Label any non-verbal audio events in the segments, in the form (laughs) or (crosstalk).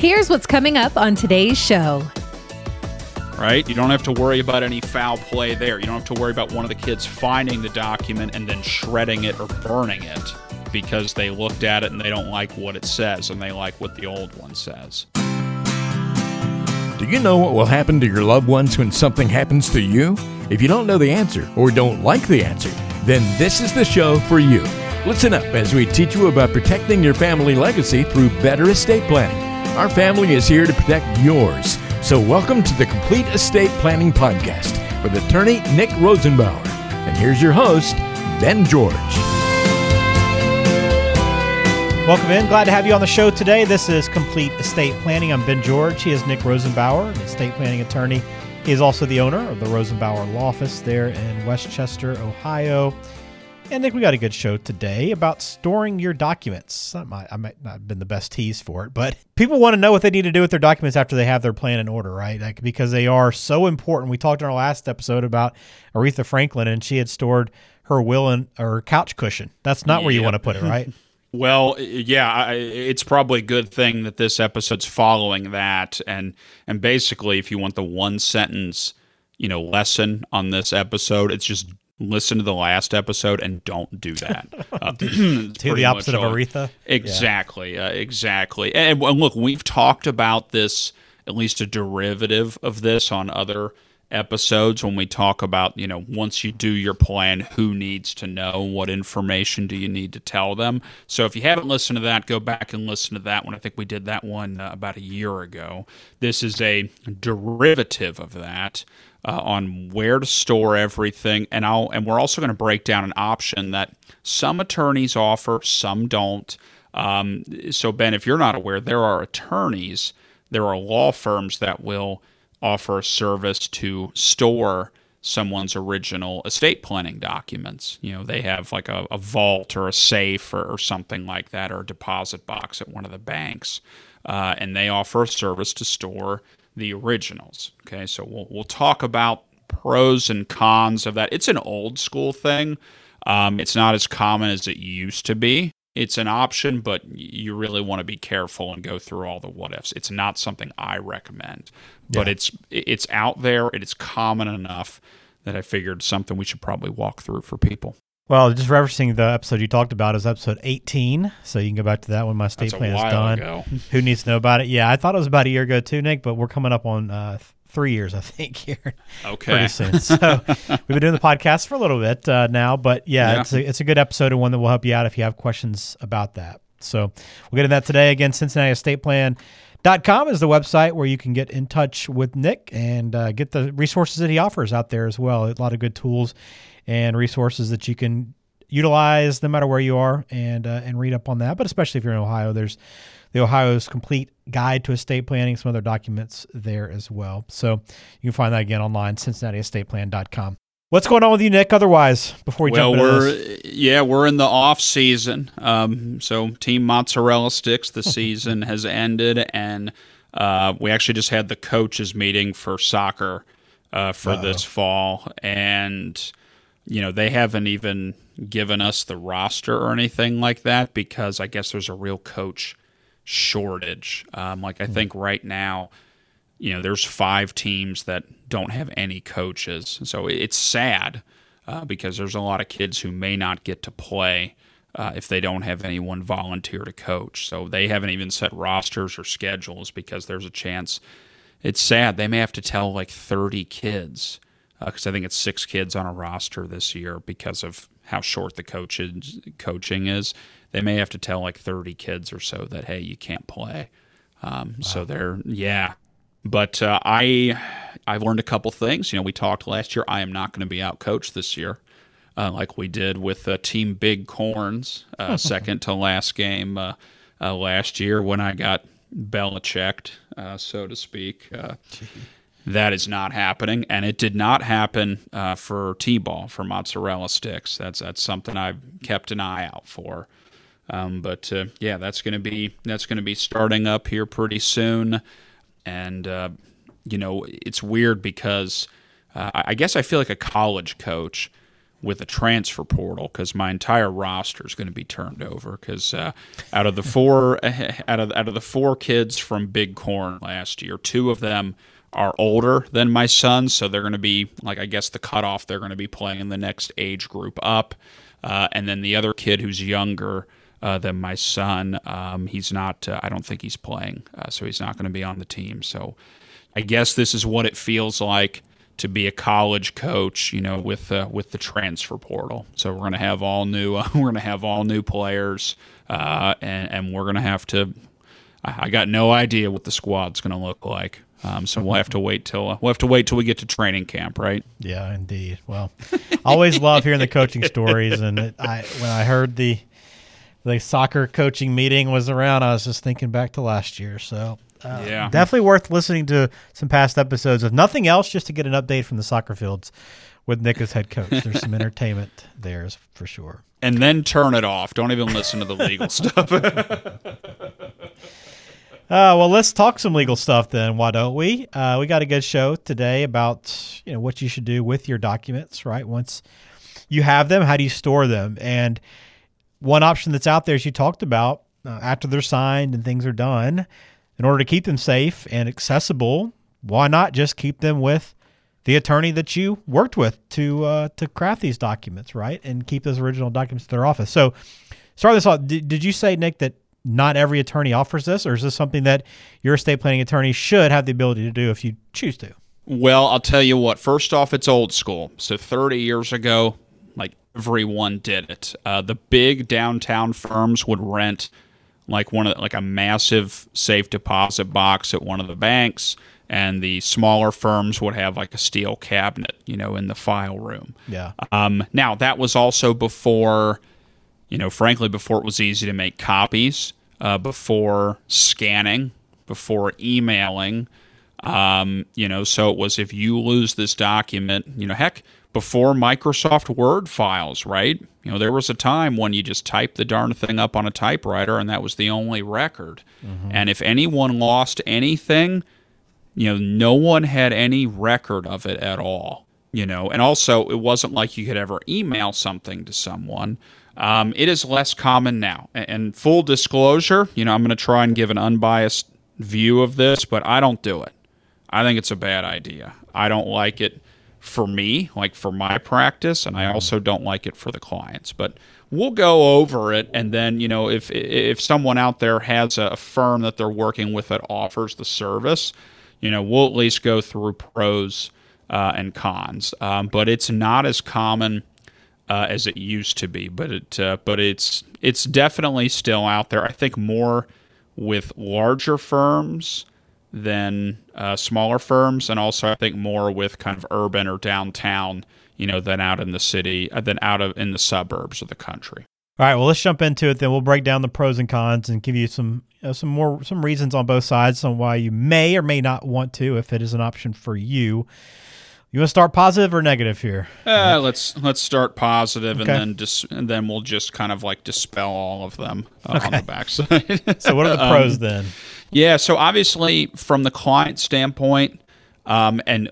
Here's what's coming up on today's show. Right? You don't have to worry about any foul play there. You don't have to worry about one of the kids finding the document and then shredding it or burning it because they looked at it and they don't like what it says and they like what the old one says. Do you know what will happen to your loved ones when something happens to you? If you don't know the answer or don't like the answer, then this is the show for you. Listen up as we teach you about protecting your family legacy through better estate planning. Our family is here to protect yours. So, welcome to the Complete Estate Planning Podcast with attorney Nick Rosenbauer. And here's your host, Ben George. Welcome in. Glad to have you on the show today. This is Complete Estate Planning. I'm Ben George. He is Nick Rosenbauer, an estate planning attorney. He is also the owner of the Rosenbauer Law Office there in West Chester, Ohio. And Nick, we got a good show today about storing your documents. I might, I might not have been the best tease for it, but (laughs) people want to know what they need to do with their documents after they have their plan in order, right? Like, because they are so important. We talked in our last episode about Aretha Franklin, and she had stored her will in her couch cushion. That's not where you want to put it, right? (laughs) Well, yeah, it's probably a good thing that this episode's following that, and and basically, if you want the one sentence, you know, lesson on this episode, it's just listen to the last episode and don't do that. (laughs) Uh, (clears throat) do the opposite of Aretha. Exactly, yeah. uh, exactly. And, and look, we've talked about this, at least a derivative of this, on other episodes when we talk about you know once you do your plan who needs to know what information do you need to tell them so if you haven't listened to that go back and listen to that one i think we did that one uh, about a year ago this is a derivative of that uh, on where to store everything, and I'll and we're also going to break down an option that some attorneys offer, some don't. Um, so Ben, if you're not aware, there are attorneys, there are law firms that will offer a service to store someone's original estate planning documents. You know, they have like a, a vault or a safe or, or, something like that, or a deposit box at one of the banks, uh, and they offer a service to store the originals. Okay, so we'll, we'll talk about pros and cons of that. It's an old school thing. Um, it's not as common as it used to be. It's an option, but you really want to be careful and go through all the what ifs. It's not something I recommend, but yeah. it's it's out there. It is common enough that I figured something we should probably walk through for people. Well, just referencing the episode you talked about is episode 18. So you can go back to that when my state plan is done. Who needs to know about it? Yeah, I thought it was about a year ago too, Nick, but we're coming up on uh, three years, I think, (laughs) here. Okay. Pretty soon. So (laughs) we've been doing the podcast for a little bit uh, now, but yeah, yeah, It's, a, it's a good episode and one that will help you out if you have questions about that. So we'll get into that today. Again, Cincinnati Estate Plan. Dot com is the website where you can get in touch with Nick and uh, get the resources that he offers out there as well. A lot of good tools and resources that you can utilize no matter where you are and uh, and read up on that. But especially if you're in Ohio, there's the Ohio's complete guide to estate planning, some other documents there as well. So you can find that again online, CincinnatiEstatePlan.com. What's going on with you, Nick? Otherwise, before we well, jump into we're this? yeah, we're in the off season. Um, so Team Mozzarella Sticks, the season (laughs) has ended, and uh, we actually just had the coaches meeting for soccer uh, for Uh-oh. this fall, and you know, they haven't even given us the roster or anything like that because I guess there's a real coach shortage. Um, like I hmm. think right now, you know, there's five teams that don't have any coaches, so it's sad uh, because there's a lot of kids who may not get to play. Uh, if they don't have anyone volunteer to coach. So they haven't even set rosters or schedules because there's a chance. It's sad. They may have to tell like 30 kids because uh, I think it's six kids on a roster this year because of how short the coach is, coaching is. They may have to tell like 30 kids or so that hey, you can't play. Um, wow. So they're yeah, but uh, I I've learned a couple things. You know, we talked last year. I am not going to be out coached this year. Uh, like we did with uh, Team Big Corns, uh, (laughs) second to last game uh, uh, last year when I got Belichicked, so to speak. That is not happening, and it did not happen uh, for T-ball for mozzarella sticks. That's that's something I've kept an eye out for. Um, but uh, yeah, that's going to be that's going to be starting up here pretty soon, and uh, you know it's weird because uh, I guess I feel like a college coach with a transfer portal because my entire roster is going to be turned over because uh, out of the four (laughs) out of out of the four kids from Big Corn last year, two of them are older than my son, so they're going to be like I guess the cutoff. They're going to be playing in the next age group up, uh, and then the other kid who's younger. Uh, than my son, um, he's not. Uh, I don't think he's playing, uh, so he's not going to be on the team. So, I guess this is what it feels like to be a college coach, you know, with uh, with the transfer portal. So we're going to have all new (laughs) uh, we're to have all new players, uh, and, and we're going to have to. I, got no idea what the squad's going to look like. Um, so we'll have to wait till uh, we'll have to wait till we get to training camp, right? Yeah, indeed. Well, (laughs) always love hearing the coaching stories, and it, I when I heard the the soccer coaching meeting was around, I was just thinking back to last year. So uh, yeah. Definitely worth listening to some past episodes. If nothing else, just to get an update from the soccer fields with Nick as head coach. There's some (laughs) entertainment there for sure. And then turn it off. Don't even listen to the legal (laughs) stuff. (laughs) Uh, well, let's talk some legal stuff then. Why don't we? Uh, we got a good show today about you know what you should do with your documents. Right once you have them, how do you store them? And one option that's out there, as you talked about, uh, after they're signed and things are done, in order to keep them safe and accessible, why not just keep them with the attorney that you worked with to uh, to craft these documents, right, and keep those original documents in their office? So, start this off. Did, did you say, Nick, that not every attorney offers this, or is this something that your estate planning attorney should have the ability to do if you choose to? Well, I'll tell you what. First off, it's old school. So 30 years ago, like everyone did it. Uh, the big downtown firms would rent like one of like a massive safe deposit box at one of the banks and the smaller firms would have like a steel cabinet, you know, in the file room. Yeah. Um, now that was also before, you know, frankly, before it was easy to make copies, uh, before scanning, before emailing. Um, you know, so it was if you lose this document, you know, heck, before Microsoft Word files, right? You know, there was a time when you just typed the darn thing up on a typewriter and that was the only record. Mm-hmm. And if anyone lost anything, you know, no one had any record of it at all. You know, and also it wasn't like you could ever email something to someone. Um, it is less common now. And full disclosure, you know, I'm going to try and give an unbiased view of this, but I don't do it. I think it's a bad idea. I don't like it for me, like for my practice, and I mm-hmm. also don't like it for the clients. But we'll go over it, and then you know if if someone out there has a firm that they're working with that offers the service, you know we'll at least go through pros uh, and cons. Um, but it's not as common. Uh, as it used to be, but it uh, but it's it's definitely still out there. I think more with larger firms than uh, smaller firms, and also I think more with kind of urban or downtown, you know, than out in the city, uh, than out of in the suburbs of the country. All right, well, let's jump into it. Then we'll break down the pros and cons and give you some you know, some more some reasons on both sides on why you may or may not want to, if it is an option for you. You want to start positive or negative here? Uh, let's let's start positive okay. and then dis- and then we'll just kind of like dispel all of them uh, okay. on the backside. (laughs) so what are the pros um, then? Yeah, so obviously from the client standpoint, um, and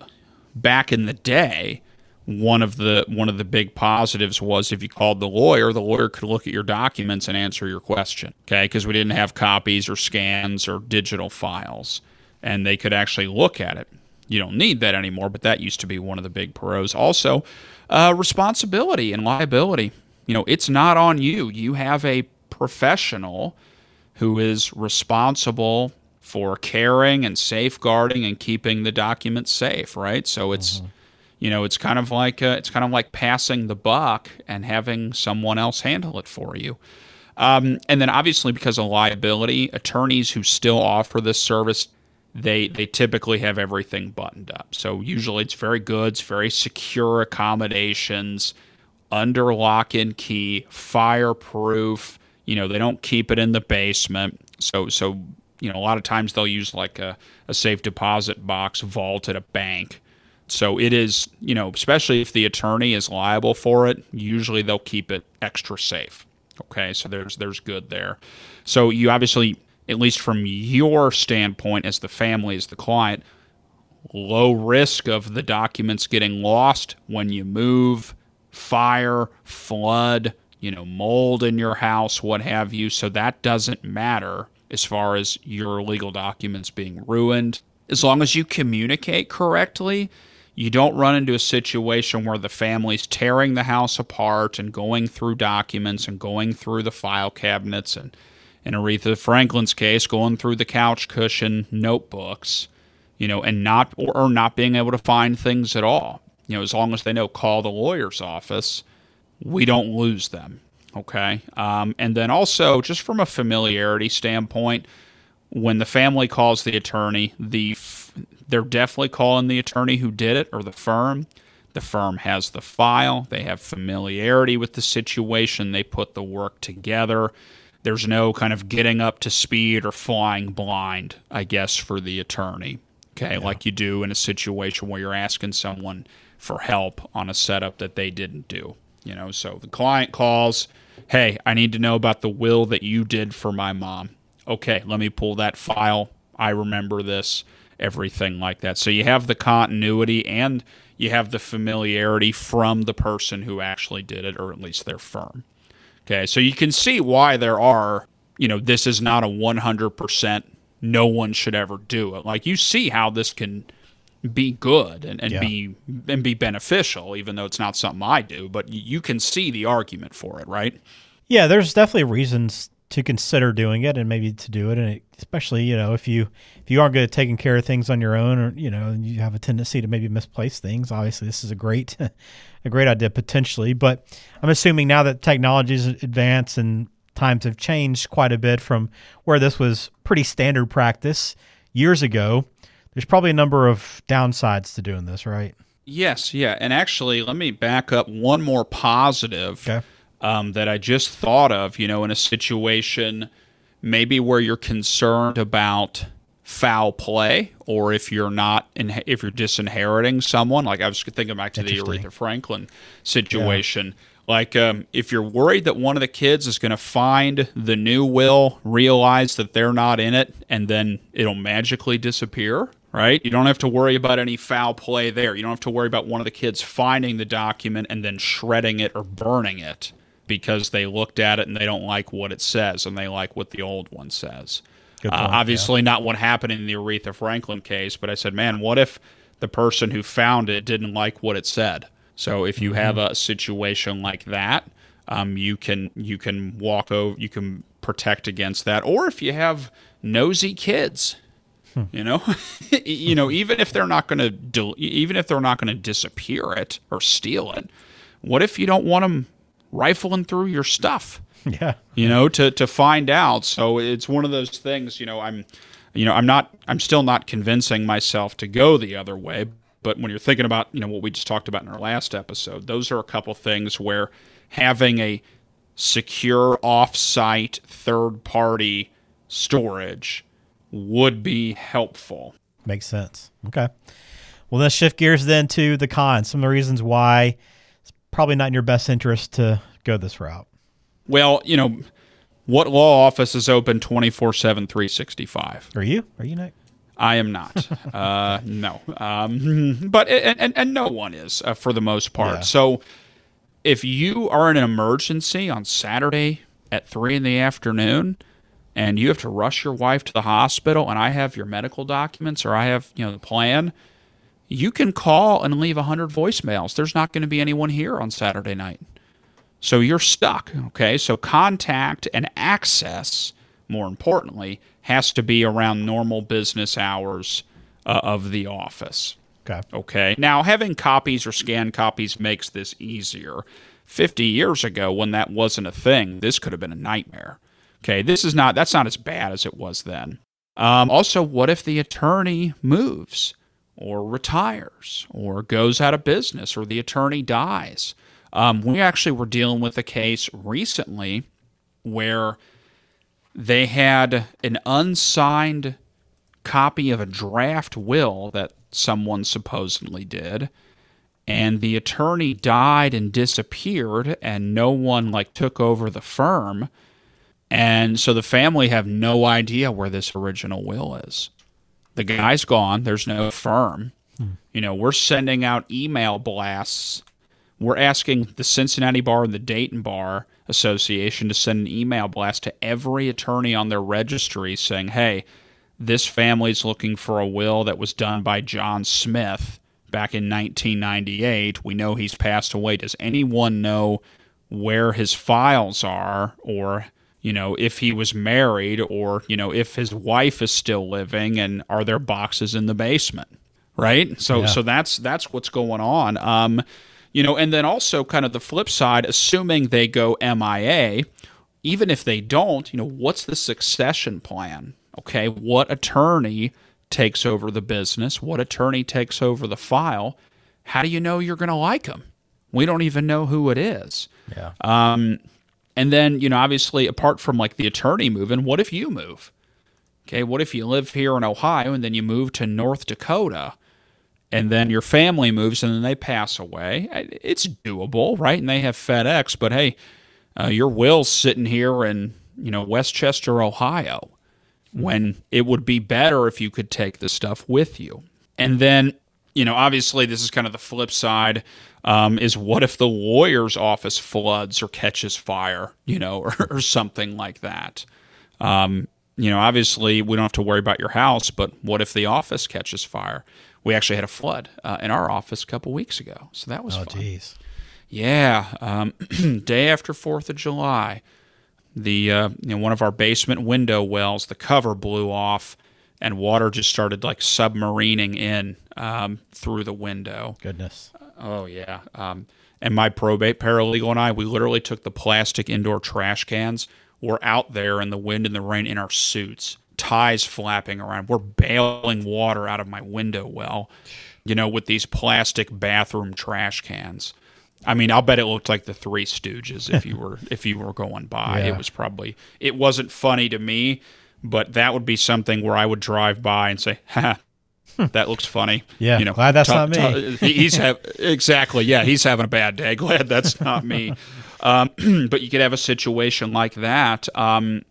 back in the day, one of the one of the big positives was if you called the lawyer, the lawyer could look at your documents and answer your question. Okay, because we didn't have copies or scans or digital files, and they could actually look at it. You don't need that anymore, but that used to be one of the big pros. Also, uh, responsibility and liability. You know, it's not on you. You have a professional who is responsible for caring and safeguarding and keeping the documents safe, right? So it's mm-hmm. you know, it's kind of like uh, it's kind of like passing the buck and having someone else handle it for you. Um, and then obviously because of liability, attorneys who still offer this service they they typically have everything buttoned up. So usually it's very good, it's very secure accommodations, under lock and key, fireproof. You know, they don't keep it in the basement. So so you know, a lot of times they'll use like a, a safe deposit box vault at a bank. So it is, you know, especially if the attorney is liable for it, usually they'll keep it extra safe. Okay, so there's there's good there. So you obviously at least from your standpoint as the family, as the client, low risk of the documents getting lost when you move, fire, flood, you know, mold in your house, what have you. So that doesn't matter as far as your legal documents being ruined. As long as you communicate correctly, you don't run into a situation where the family's tearing the house apart and going through documents and going through the file cabinets and in Aretha Franklin's case, going through the couch cushion notebooks, you know, and not or not being able to find things at all. You know, as long as they know call the lawyer's office, we don't lose them. Okay. Um, and then also, just from a familiarity standpoint, when the family calls the attorney, the f- they're definitely calling the attorney who did it or the firm. The firm has the file. They have familiarity with the situation. They put the work together. There's no kind of getting up to speed or flying blind, I guess, for the attorney. Okay, yeah. like you do in a situation where you're asking someone for help on a setup that they didn't do. You know, so the client calls, "Hey, I need to know about the will that you did for my mom." Okay, let me pull that file. I remember this, everything like that. So you have the continuity and you have the familiarity from the person who actually did it, or at least their firm. Okay, so you can see why there are, you know, this is not a 100% no one should ever do it. Like you see how this can be good and, and yeah. be and be beneficial, even though it's not something I do, but you can see the argument for it, right? Yeah, there's definitely reasons to consider doing it and maybe to do it. And especially you know if you if you aren't good at taking care of things on your own or you know you have a tendency to maybe misplace things obviously this is a great (laughs) a great idea potentially. But i'm assuming now that technology's advanced and times have changed quite a bit from where this was pretty standard practice years ago there's probably a number of downsides to doing this right? Yes yeah. And actually let me back up one more positive okay um, that I just thought of, you know, in a situation maybe where you're concerned about foul play or if you're not in, if you're disinheriting someone like i was thinking back to the aretha franklin situation. Yeah. like um, if you're worried that one of the kids is going to find the new will realize that they're not in it and then it'll magically disappear right? You don't have to worry about any foul play there. You don't have to worry about one of the kids finding the document and then shredding it or burning it because they looked at it and they don't like what it says and they like what the old one says. Uh, point, uh, obviously, yeah. not what happened in the Aretha Franklin case, but I said, man, what if the person who found it didn't like what it said? So if you mm-hmm. have a situation like that, um, you can you can walk over, you can protect against that, or if you have nosy kids, hmm. you know, (laughs) you know, even if they're not going to del- even if they're not going to disappear it or steal it, what if you don't want them rifling through your stuff. (laughs) Yeah. You know, to to find out. So it's one of those things, you know, I'm you know, I'm not I'm still not convincing myself to go the other way, but when you're thinking about, you know, what we just talked about in our last episode, those are a couple things where having a secure off-site third-party storage would be helpful. Makes sense. Okay. Well, let's shift gears then to the cons. Some of the reasons why probably not in your best interest to go this route. Well, you know, what law office is open 24 7, 365? Are you? Are you, Nick? I am not. (laughs) uh, no. Um, (laughs) but, and, and, and, no one is uh, for the most part. Yeah. So if you are in an emergency on Saturday at 3 in the afternoon, and you have to rush your wife to the hospital and I have your medical documents or I have, you know, the plan, you can call and leave 100 voicemails. There's not going to be anyone here on Saturday night. So you're stuck. Okay. So contact and access, more importantly, has to be around normal business hours uh, of the office. Okay. Okay. Now, having copies or scanned copies makes this easier. 50 years ago, when that wasn't a thing, this could have been a nightmare. Okay. This is not, that's not as bad as it was then. Um, also, what if the attorney moves? Or retires or goes out of business or the attorney dies. Um, we actually were dealing with a case recently where they had an unsigned copy of a draft will that someone supposedly did and the attorney died and disappeared and no one like took over the firm and so the family have no idea where this original will is the guy's gone. There's no firm. Hmm. You know, we're sending out email blasts we're asking the Cincinnati Bar and the Dayton Bar Association to send an email blast to every attorney on their registry saying, hey, this family's looking for a will that was done by John Smith back in 1998. We know he's passed away. Does anyone know where his files are or you know if he was married or you know if his wife is still living and are there boxes in the basement right so yeah. so that's that's what's going on um you know and then also kind of the flip side assuming they go MIA even if they don't you know what's the succession plan okay what attorney takes over the business what attorney takes over the file how do you know you're going to like them we don't even know who it is. Yeah. Um, and then, you know, obviously, apart from like the attorney moving, what if you move? Okay, what if you live here in Ohio and then you move to North Dakota and then your family moves and then they pass away? It's doable, right? And they have FedEx, but hey, uh, your will's sitting here in, you know, West Chester, Ohio, when it would be better if you could take the stuff with you. And then, you know, obviously, this is kind of the flip side um, is what if the lawyer's office floods or catches fire, you know, (laughs) or, or something like that. Um, you know, obviously we don't have to worry about your house, but what if the office catches fire? We actually had a flood uh, in our office a couple weeks ago, so that was oh, fun. jeez. Yeah, um, (clears throat) day after Fourth of July, the uh, you know one of our basement window wells, the cover blew off, and water just started like submarining in um, through the window. Goodness. Oh yeah. Um, and my probate paralegal and I, we literally took the plastic indoor trash cans. We're out there in the wind and the rain in our suits, ties flapping around. We're bailing water out of my window well, you know, with these plastic bathroom trash cans. I mean, I'll bet it looked like the Three Stooges if you were (laughs) if you were going by. Yeah. It was probably it wasn't funny to me, but that would be something where I would drive by and say, "Ha, that looks funny. Yeah, you know, glad that's t- not me. T- he's have exactly. Yeah, he's having a bad day. (laughs) Glad that's not me. Um, (clears throat) but you could have a situation like that. Um,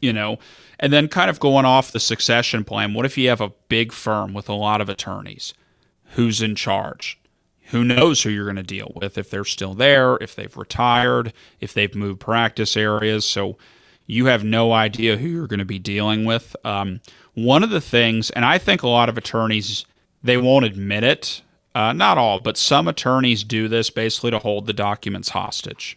you know, and then kind of going off the succession plan. What if you have a big firm with a lot of attorneys? Who's in charge? Who knows who you're going to deal with if they're still there, if they've retired, if they've moved practice areas. So you have no idea who you're going to be dealing with. Um, one of the things, and I think a lot of attorneys, they won't admit it. Uh, not all, but some attorneys do this basically to hold the documents hostage.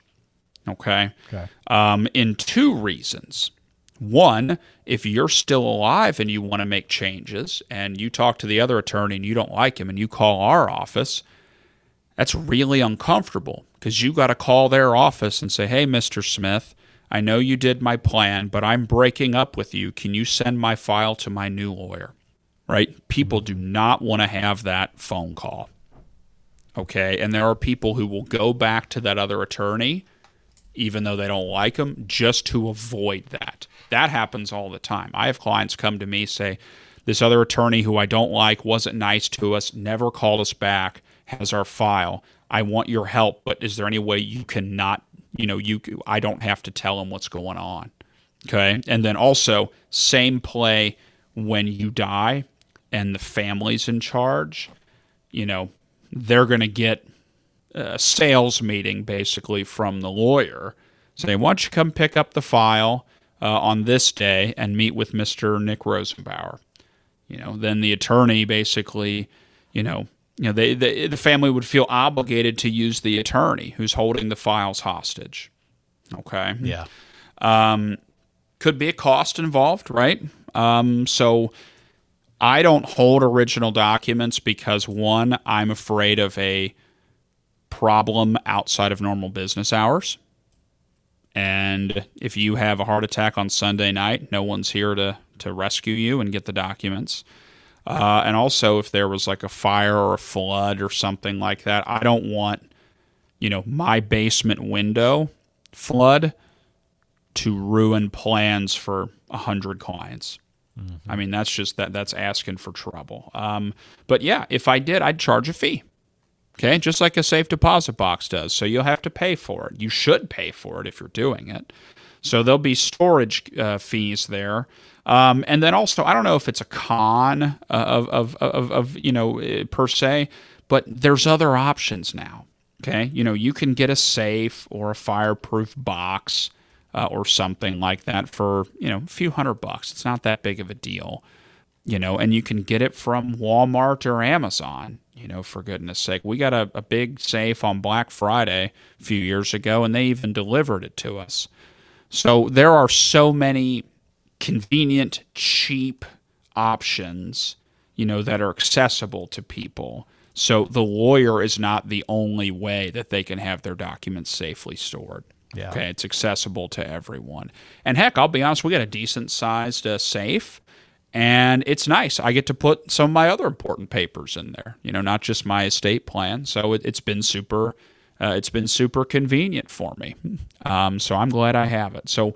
Okay. Okay. Um, in two reasons. One, if you're still alive and you want to make changes and you talk to the other attorney and you don't like him and you call our office, that's really uncomfortable because you got to call their office and say, hey, Mr. Smith, I know you did my plan, but I'm breaking up with you. Can you send my file to my new lawyer? Right? People mm-hmm. do not want to have that phone call. Okay. And there are people who will go back to that other attorney, even though they don't like them, just to avoid that. That happens all the time. I have clients come to me say, This other attorney who I don't like wasn't nice to us, never called us back, has our file. I want your help, but is there any way you cannot you know you I don't have to tell them what's going on. Okay, and then also same play when you die and the family's in charge. You know they're going to get a sales meeting basically from the lawyer saying, "Why don't you come pick up the file uh, on this day and meet with Mister Nick Rosenbauer?" You know, then the attorney basically, you know, you know, they, they, the family would feel obligated to use the attorney who's holding the files hostage. Okay. Yeah. Um, could be a cost involved, right? Um, so I don't hold original documents because one, I'm afraid of a problem outside of normal business hours. And if you have a heart attack on Sunday night, no one's here to, to rescue you and get the documents. Uh, and also, if there was like a fire or a flood or something like that, I don't want, you know, my basement window flood to ruin plans for a hundred clients. Mm-hmm. I mean, that's just that that's asking for trouble. Um, but yeah, if I did, I'd charge a fee. Okay, just like a safe deposit box does. So you'll have to pay for it. You should pay for it if you're doing it. So there'll be storage uh, fees there. Um, and then also, I don't know if it's a con of, of, of, of, you know, eh, per se, but there's other options now. Okay, you know, you can get a safe or a fireproof box uh, or something like that for, you know, a few hundred bucks. It's not that big of a deal, you know, and you can get it from Walmart or Amazon, you know, for goodness sake. We got a, a big safe on Black Friday a few years ago, and they even delivered it to us. So there are so many convenient, cheap options, you know, that are accessible to people. So the lawyer is not the only way that they can have their documents safely stored. Yeah. Okay, it's accessible to everyone. And heck, I'll be honest, we got a decent sized uh, safe, and it's nice. I get to put some of my other important papers in there. You know, not just my estate plan. So it, has been super. Uh, it's been super convenient for me. Um, so I'm glad I have it. So,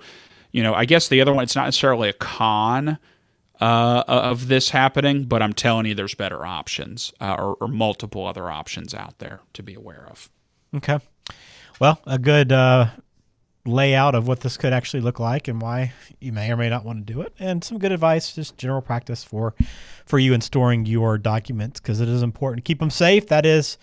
you know, I guess the other one, it's not necessarily a con uh, of this happening, but I'm telling you, there's better options uh, or, or, multiple other options out there to be aware of. Okay. Well, a good uh, layout of what this could actually look like and why you may or may not want to do it, and some good advice, just general practice for for you in storing your documents because it is important. Keep them safe. That is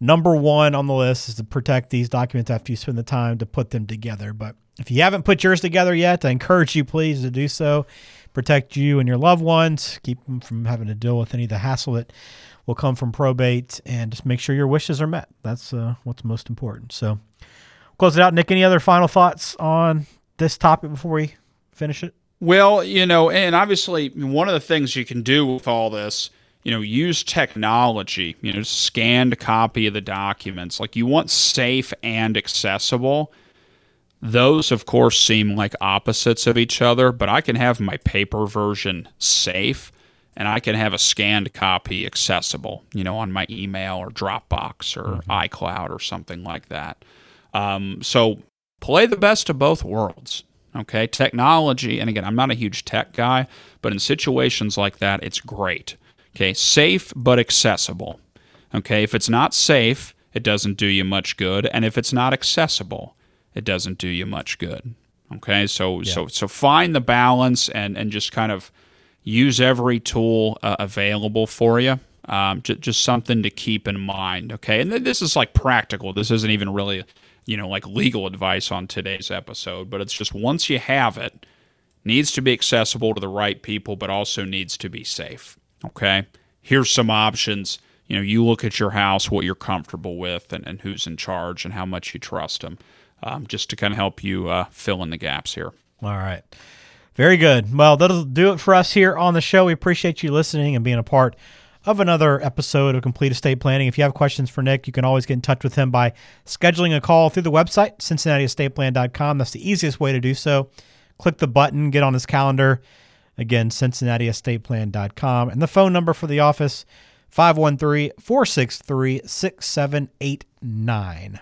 number one on the list is to protect these documents after you spend the time to put them together. But if you haven't put yours together yet, I encourage you please to do so protect you and your loved ones, keep them from having to deal with any of the hassle that will come from probate, and just make sure your wishes are met. That's uh, what's most important. So, close it out. Nick, any other final thoughts on this topic before we finish it? Well, you know, and obviously, one of the things you can do with all this, you know, use technology, you know, scanned copy of the documents. Like you want safe and accessible those, of course, seem like opposites of each other, but I can have my paper version safe and I can have a scanned copy accessible, you know, on my email or Dropbox or mm-hmm. iCloud or something like that. Um, so play the best of both worlds. Okay. Technology, and again, I'm not a huge tech guy, but in situations like that, it's great. Okay. Safe, but accessible. Okay. If it's not safe, it doesn't do you much good. And if it's not accessible, it doesn't do you much good. Okay, so yeah. so so find the balance and and just kind of use every tool uh, available for you. Um, j- just something to keep in mind. Okay, and this is like practical. This isn't even really you know like legal advice on today's episode, but it's just once you have it, needs to be accessible to the right people, but also needs to be safe. Okay, here's some options. You know, you look at your house, what you're comfortable with, and, and who's in charge, and how much you trust them um, just to kind of help you uh, fill in the gaps here. All right. Very good. Well, that'll do it for us here on the show. We appreciate you listening and being a part of another episode of Complete Estate Planning. If you have questions for Nick, you can always get in touch with him by scheduling a call through the website, CincinnatiEstatePlan.com. That's the easiest way to do so. Click the button, get on his calendar. Again, CincinnatiEstatePlan.com. And the phone number for the office, 513 463 6789.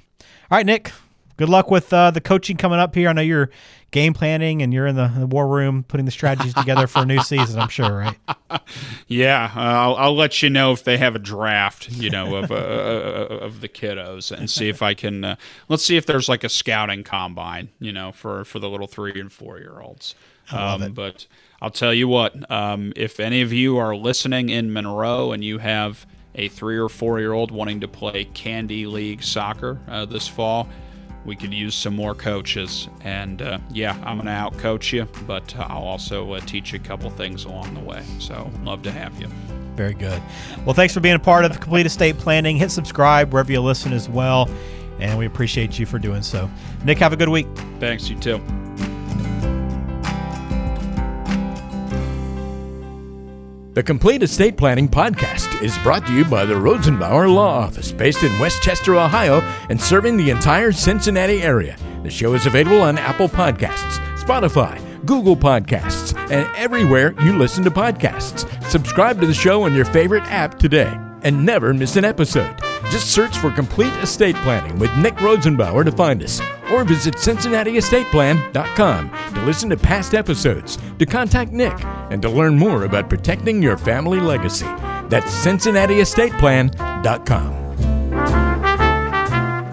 All right, Nick, good luck with uh, the coaching coming up here. I know you're game planning and you're in the, the war room putting the strategies together for a new season. I'm sure, right? (laughs) Yeah, uh, I'll, I'll, let you know if they have a draft, you know, of uh, uh, of the kiddos, and see if I can. Uh, let's see if there's like a scouting combine, you know, for for the little three and four year olds. Um, but I'll tell you what, um, if any of you are listening in Monroe and you have a three or four year old wanting to play Candy League soccer uh, this fall, we could use some more coaches. And uh, yeah, I'm going to out coach you, but I'll also uh, teach you a couple things along the way. So love to have you. Very good. Well, thanks for being a part of Complete Estate Planning. Hit subscribe wherever you listen as well. And we appreciate you for doing so. Nick, have a good week. Thanks, you too. The Complete Estate Planning Podcast is brought to you by the Rosenbauer Law Office, based in West Chester, Ohio, and serving the entire Cincinnati area. The show is available on Apple Podcasts, Spotify, Google Podcasts, and everywhere you listen to podcasts. Subscribe to the show on your favorite app today and never miss an episode. Just search for Complete Estate Planning with Nick Rosenbauer to find us, or visit CincinnatiEstatePlan.com to listen to past episodes, to contact Nick, and to learn more about protecting your family legacy. That's CincinnatiEstatePlan.com.